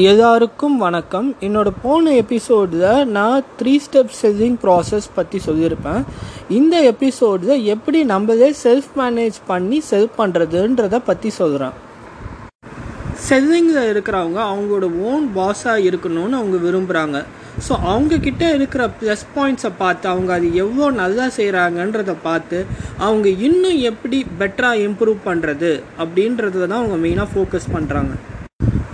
எல்லாருக்கும் வணக்கம். என்னோட போன எபிசோடில் நான் த்ரீ ஸ்டெப் செல்லிங் ப்ராசஸ் பற்றி சொல்லியிருப்பேன். இந்த எபிசோடில் எப்படி நம்மளே செல்ஃப் மேனேஜ் பண்ணி செல் பண்ணுறதுன்றத பற்றி சொல்கிறேன் செல்லிங்கில் இருக்கிறவங்க அவங்களோட ஓன் பாஸாக இருக்கணும்னு அவங்க விரும்புகிறாங்க ஸோ அவங்கக்கிட்ட இருக்கிற ப்ளஸ் பாயிண்ட்ஸை பார்த்து அவங்க அது எவ்வளோ நல்லா செய்கிறாங்கன்றத பார்த்து அவங்க இன்னும் எப்படி பெட்டராக இம்ப்ரூவ் பண்ணுறது அப்படின்றத தான் அவங்க மெயினாக ஃபோக்கஸ் பண்ணுறாங்க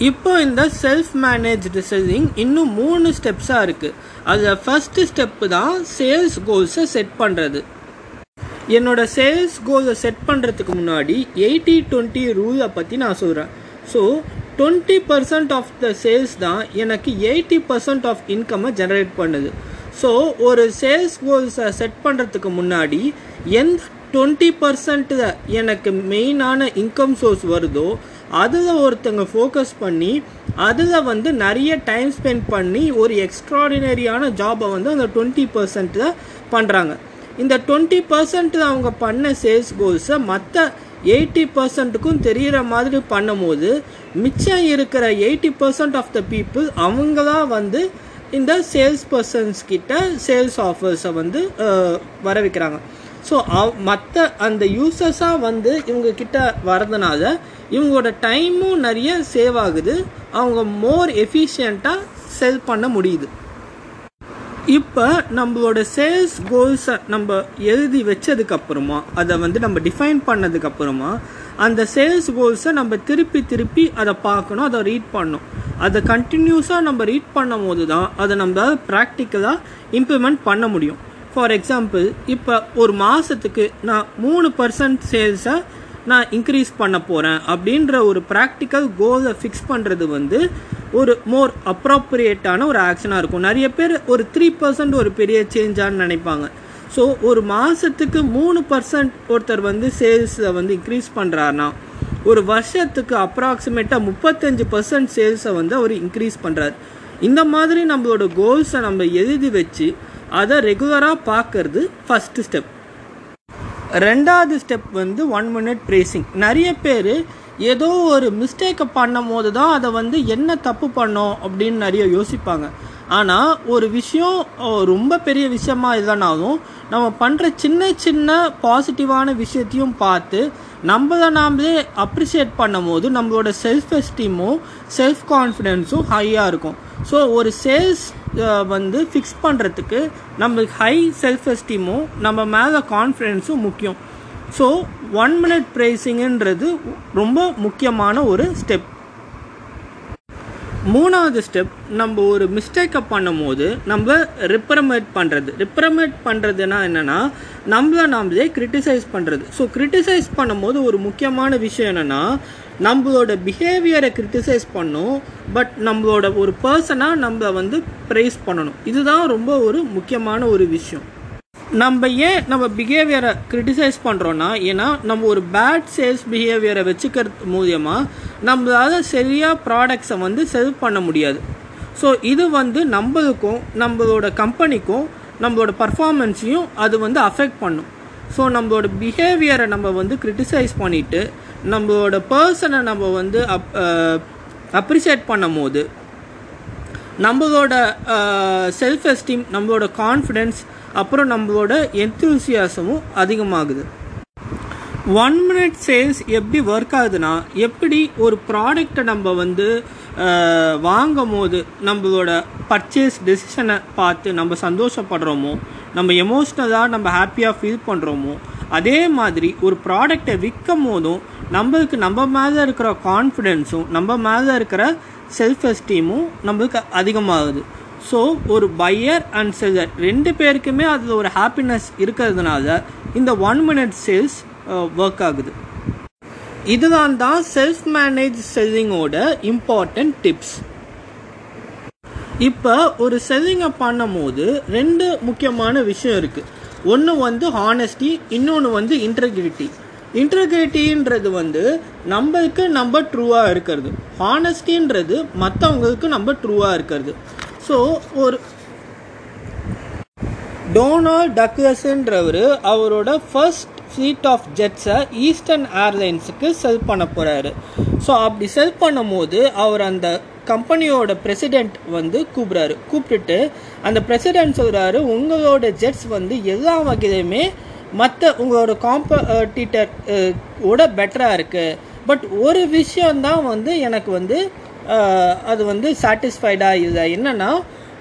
இப்போ இந்த செல்ஃப் மேனேஜ்டு செல்லிங் இன்னும் மூணு ஸ்டெப்ஸாக இருக்குது அதில் ஃபஸ்ட்டு ஸ்டெப்பு தான் சேல்ஸ் கோல்ஸை செட் பண்ணுறது என்னோட சேல்ஸ் கோலை செட் பண்ணுறதுக்கு முன்னாடி எயிட்டி டுவெண்ட்டி ரூலை பற்றி நான் சொல்கிறேன் so twenty percent of the sales தான் எனக்கு எயிட்டி பர்சன்ட் ஆஃப் இன்கம்மை ஜெனரேட் பண்ணுது. ஸோ ஒரு சேல்ஸ் கோல்ஸை செட் பண்ணுறதுக்கு முன்னாடி எந்த டுவெண்ட்டி பர்சன்ட்டில் எனக்கு மெயினான இன்கம் சோர்ஸ் வருதோ அதில் ஒருத்தங்க ஃபோக்கஸ் பண்ணி அதில் வந்து நிறைய டைம் ஸ்பெண்ட் பண்ணி ஒரு எக்ஸ்ட்ராடினரியான ஜாபை வந்து அந்த டுவெண்ட்டி பர்சன்ட்டில் பண்ணுறாங்க இந்த டுவெண்ட்டி பர்சன்ட்டில் அவங்க பண்ண சேல்ஸ் கோல்ஸை மற்ற எயிட்டி பர்சன்ட்டுக்கும் தெரிகிற மாதிரி பண்ணும்போது மிச்சம் இருக்கிற eighty percent of the people அவங்களா வந்து இந்த சேல்ஸ் பர்சன்ஸ் கிட்ட சேல்ஸ் ஆஃபர்ஸை வந்து வர வைக்கிறாங்க ஸோ மற்ற அந்த யூசர்ஸாக வந்து இவங்க கிட்ட வரதுனால இவங்களோட டைமும் நிறைய சேவ் ஆகுது. அவங்க மோர் எஃபிஷியண்ட்டாக செல் பண்ண முடியுது. இப்போ நம்மளோட சேல்ஸ் கோல்ஸை நம்ம எழுதி வச்சதுக்கப்புறமா அதை வந்து நம்ம டிஃபைன் பண்ணதுக்கப்புறமா அந்த சேல்ஸ் கோல்ஸை நம்ம திருப்பி திருப்பி அதை பார்க்கணும் அதை ரீட் பண்ணணும். அதை கண்டினியூஸாக நம்ம ரீட் பண்ணும் போது தான் அதை நம்ம ப்ராக்டிக்கலாக இம்ப்ளிமெண்ட் பண்ண முடியும். ஃபார் எக்ஸாம்பிள் இப்போ ஒரு மாதத்துக்கு நான் மூணு பர்சன்ட் சேல்ஸை நான் இன்க்ரீஸ் பண்ண போகிறேன் அப்படின்ற ஒரு ப்ராக்டிக்கல் கோலை ஃபிக்ஸ் பண்ணுறது வந்து ஒரு மோர் அப்ராப்ரியேட்டான ஒரு ஆக்ஷனாக இருக்கும். நிறைய பேர் ஒரு த்ரீ பர்சன்ட் ஒரு பெரிய சேஞ்சான்னு நினைப்பாங்க. ஸோ ஒரு மாதத்துக்கு மூணு பர்சன்ட் ஒருத்தர் வந்து சேல்ஸை வந்து இன்க்ரீஸ் பண்ணுறாருனா ஒரு வருஷத்துக்கு அப்ராக்சிமேட்டாக முப்பத்தஞ்சு பர்சன்ட் சேல்ஸை வந்து அவர் இன்க்ரீஸ் பண்ணுறாரு இந்த மாதிரி நம்மளோட கோல்ஸை நம்ம எழுதி வச்சு அதை ரெகுலராக பார்க்கறது ஃபஸ்ட்டு ஸ்டெப் ரெண்டாவது ஸ்டெப் வந்து ஒன் மினிட் ப்ரேசிங் நிறைய பேர் ஏதோ ஒரு மிஸ்டேக்கை பண்ணும் போது தான் அதை வந்து என்ன தப்பு பண்ணோம் அப்படின்னு நிறைய யோசிப்பாங்க. ஆனால் ஒரு விஷயம் ரொம்ப பெரிய விஷயமா இல்லைனாலும் நம்ம பண்ணுற சின்ன சின்ன பாசிட்டிவான விஷயத்தையும் பார்த்து நம்மளை நாமளே அப்ரிஷியேட் பண்ணும் போது நம்மளோட செல்ஃப் எஸ்டீமும் செல்ஃப் கான்ஃபிடென்ஸும் ஹையாக இருக்கும். ஸோ ஒரு சேல்ஸ் வந்து ஃபிக்ஸ் பண்ணுறதுக்கு நம்மளுக்கு ஹை செல்ஃப் எஸ்டீமும் நம்ம மேலே கான்ஃபிடென்ஸும் முக்கியம். ஸோ ஒன் மினிட் ப்ரைஸிங்குன்றது ரொம்ப முக்கியமான ஒரு ஸ்டெப் மூணாவது ஸ்டெப் நம்ம ஒரு மிஸ்டேக்கை பண்ணும் போது நம்ம ரிப்ரமேட் பண்ணுறது ரிப்ரமேட் பண்ணுறதுனா என்னென்னா நம்மளை நம்மளே கிரிட்டிசைஸ் பண்ணுறது ஸோ கிரிட்டிசைஸ் பண்ணும்போது ஒரு முக்கியமான விஷயம் என்னென்னா நம்மளோட பிஹேவியரை கிரிட்டிசைஸ் பண்ணும் பட் நம்மளோட ஒரு பர்சனாக நம்ம வந்து ப்ரைஸ் பண்ணணும். இதுதான் ரொம்ப ஒரு முக்கியமான ஒரு விஷயம். நம்ம ஏன் நம்ம பிஹேவியரை கிரிட்டிசைஸ் பண்ணுறோன்னா ஏன்னா நம்ம ஒரு பேட் சேல்ஸ் பிஹேவியரை வச்சுக்கிறது மூலியமாக நம்மளால் சரியாக ப்ராடக்ட்ஸை வந்து செல் பண்ண முடியாது. ஸோ இது வந்து நம்மளுக்கும் நம்மளோட கம்பெனிக்கும் நம்மளோட பர்ஃபார்மன்ஸையும் அது வந்து அஃபெக்ட் பண்ணும். ஸோ நம்மளோட பிஹேவியரை நம்ம வந்து கிரிட்டிசைஸ் பண்ணிவிட்டு நம்மளோட பர்சனை நம்ம வந்து அப் அப்ரிஷியேட் பண்ணும் போது நம்மளோட செல்ஃப் எஸ்டீம் நம்மளோட கான்ஃபிடென்ஸ் அப்புறம் நம்மளோட என்தூசியாசமும் அதிகமாகுது. ஒன் மினிட் சேல்ஸ் எப்படி ஒர்க் ஆகுதுன்னா எப்படி ஒரு ப்ராடக்டை நம்ம வந்து வாங்கும் போது நம்மளோட பர்ச்சேஸ் டெசிஷனை பார்த்து நம்ம சந்தோஷப்படுறோமோ நம்ம எமோஷ்னலாக நம்ம ஹாப்பியாக ஃபீல் பண்ணுறோமோ அதே மாதிரி ஒரு ப்ராடக்டை விற்கும் போதும் நம்மளுக்கு நம்ம மேலே இருக்கிற கான்ஃபிடென்ஸும் நம்ம மேலே இருக்கிற செல்ஃப் எஸ்டீமும் நம்மளுக்கு அதிகமாகுது. ஸோ ஒரு பையர் அண்ட் செல்லர் ரெண்டு பேருக்குமே அதில் ஒரு ஹாப்பினஸ் இருக்கிறதுனால இந்த ஒன் மினிட் சேல்ஸ் ஒர்க் ஆகுது. இதுதான் தான் செல்ஃப் மேனேஜ் செல்லிங்கோட இம்பார்ட்டன்ட் டிப்ஸ் இப்போ ஒரு செல்லிங்கை பண்ணும்போது ரெண்டு முக்கியமான விஷயம் இருக்குது ஒன்று வந்து ஹானஸ்டி இன்னொன்று வந்து இன்டெகிரிட்டி இன்டெகிரிட்டின்றது வந்து நம்மளுக்கு நம்ம ட்ரூவாக இருக்கிறது. ஹானஸ்டின்றது மற்றவங்களுக்கு நம்ம ட்ரூவாக இருக்கிறது. ஸோ ஒரு டோனால்ட் டக்லஸ்ன்றவர் அவரோட ஃபர்ஸ்ட் ஃப்ளீட் ஆஃப் ஜெட்ஸை ஈஸ்டர்ன் ஏர்லைன்ஸுக்கு செல் பண்ண போகிறாரு ஸோ அப்படி செல் பண்ணும்போது அவர் அந்த கம்பெனியோட பிரசிடெண்ட் வந்து கூப்பிட்றாரு. கூப்பிட்டுட்டு அந்த பிரசிடெண்ட் சொல்கிறாரு உங்களோட ஜெட்ஸ் வந்து எல்லா வகையிலுமே மற்ற உங்களோட காம்படிட்டர் ஓட பெட்டராக இருக்குது பட் ஒரு விஷயந்தான் வந்து எனக்கு வந்து அது வந்து சாட்டிஸ்ஃபைடாக இல்லை. என்னென்னா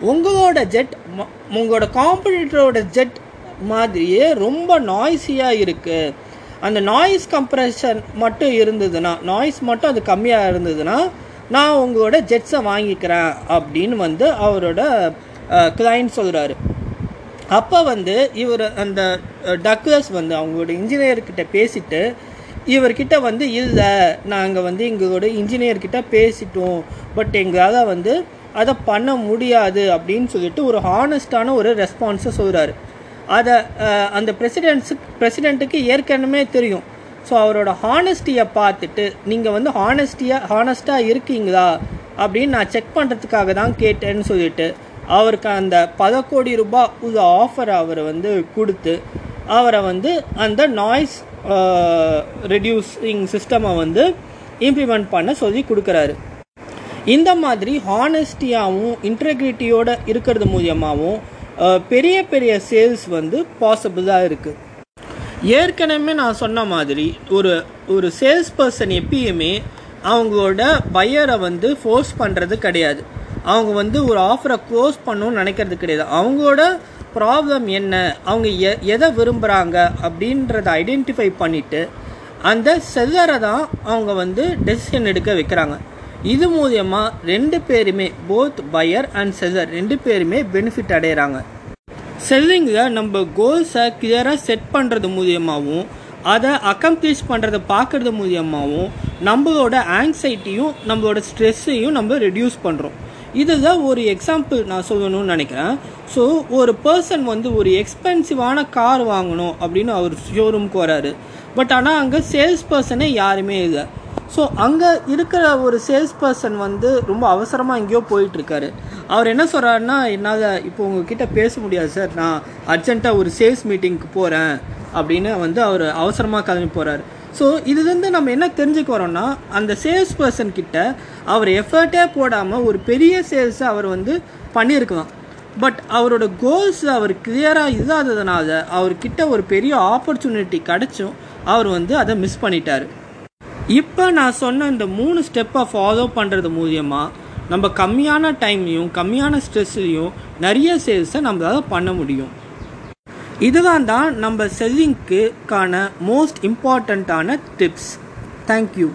உங்களோட ஜெட் உங்களோட காம்படிட்டரோட ஜெட் மாதிரியே ரொம்ப நாய்ஸியாக இருக்குது அந்த நாய்ஸ் கம்ப்ரெஷன் மட்டும் இருந்ததுன்னா நாய்ஸ் மட்டும் அது கம்மியாக இருந்ததுன்னா நான் உங்களோட ஜெட்ஸை வாங்கிக்கிறேன் அப்படின்னு வந்து அவரோட கிளைண்ட் சொல்கிறாரு அப்போ வந்து இவர் அந்த டக்லஸ் வந்து அவங்களோட இன்ஜினியர்கிட்ட பேசிட்டு இவர்கிட்ட வந்து இல்லை நாங்கள் வந்து எங்களோட இன்ஜினியர்கிட்ட பேசிட்டோம். பட் எங்களால் வந்து அதை பண்ண முடியாது அப்படின்னு சொல்லிட்டு ஒரு ஹானஸ்டான ஒரு ரெஸ்பான்ஸை சொல்கிறாரு அதை அந்த பிரசிடென்ட்ஸு பிரசிடெண்ட்டுக்கு ஏற்கனவே தெரியும். ஸோ அவரோட ஹானஸ்டியை பார்த்துட்டு நீங்கள் வந்து ஹானஸ்டியாக ஹானஸ்ட்டாக இருக்கீங்களா? அப்படின்னு நான் செக் பண்ணுறதுக்காக தான் கேட்டேன்னு சொல்லிட்டு அவருக்கு அந்த பல கோடி ரூபாய் உள்ள ஆஃபர் அவர் வந்து கொடுத்து அவரை வந்து அந்த நாய்ஸ் ரெடியூசிங் சிஸ்டமை வந்து இம்ப்ளிமெண்ட் பண்ண சொல்லி கொடுக்குறாரு. இந்த மாதிரி ஹானஸ்டியாகவும் இன்டெகிரிட்டியோடு இருக்கிறது மூலியமாகவும் பெரிய பெரிய சேல்ஸ் வந்து பாசிபிளாக இருக்குது ஏற்கனவே நான் சொன்ன மாதிரி ஒரு ஒரு சேல்ஸ் பர்சன் எப்பயுமே அவங்களோட பையரை வந்து ஃபோர்ஸ் பண்ணுறது கிடையாது. அவங்க வந்து ஒரு ஆஃபரை க்ளோஸ் பண்ணணும்னு நினைக்கிறது கிடையாது. அவங்களோட ப்ராப்ளம் என்ன? அவங்க எ எதை விரும்புகிறாங்க அப்படின்றத ஐடென்டிஃபை பண்ணிவிட்டு அந்த செல்லரை தான் அவங்க வந்து டெசிஷன் எடுக்க வைக்கிறாங்க. இது மூலயமா ரெண்டு பேருமே போத் பையர் அண்ட் செல்லர் ரெண்டு பேருமே பெனிஃபிட் அடைகிறாங்க செல்லிங்கில் நம்ம கோல்ஸை கிளியராக செட் பண்ணுறது மூலியமாகவும் அதை அக்கம்ப்ளிஷ் பண்ணுறதை பார்க்குறது மூலியமாகவும் நம்மளோட ஆங்ஸைட்டியும் நம்மளோட ஸ்ட்ரெஸ்ஸையும் நம்ம ரெடியூஸ் பண்ணுறோம் இதுதான் ஒரு எக்ஸாம்பிள் நான் சொல்லணும்னு நினைக்கிறேன். ஸோ ஒரு பர்சன் வந்து ஒரு எக்ஸ்பென்சிவான கார் வாங்கணும் அப்படின்னு அவர் ஷோரூம்க்கு வராரு. பட் ஆனால் அங்கே சேல்ஸ் பர்சனே யாருமே இல்லை. ஸோ அங்கே இருக்கிற ஒரு சேல்ஸ் பர்சன் வந்து ரொம்ப அவசரமாக எங்கேயோ போயிட்டுருக்காரு. அவர் என்ன சொல்கிறாருன்னா என்னால் இப்போ உங்ககிட்ட பேச முடியாது சார். நான் அர்ஜென்ட்டாக ஒரு சேல்ஸ் மீட்டிங்க்கு போகிறேன் அப்படின்னு வந்து அவர் அவசரமாக கிளம்பி போகிறாரு ஸோ இதுலேருந்து நம்ம என்ன தெரிஞ்சுக்க வரோம்னா அந்த சேல்ஸ் பர்சன் கிட்ட அவர் எஃபர்ட்டே போடாமல் ஒரு பெரிய சேல்ஸை அவர் வந்து பண்ணியிருக்கலாம். பட் அவரோட கோல்ஸ் அவர் கிளியராக இல்லாததுனால அவர்கிட்ட ஒரு பெரிய ஆப்பர்ச்சுனிட்டி கிடச்சும் அவர் வந்து அதை மிஸ் பண்ணிட்டார். இப்போ நான் சொன்ன இந்த மூணு ஸ்டெப்பை ஃபாலோ பண்ணுறது மூலியமாக நம்ம கம்மியான டைம்லையும் கம்மியான ஸ்ட்ரெஸ்லையும் நிறைய சேல்ஸை நம்மளால் பண்ண முடியும். இதுதான் தான் நம்ம செல்லிங்க்குக்கான மோஸ்ட் இம்பார்ட்டண்ட்டான டிப்ஸ் தேங்க்யூ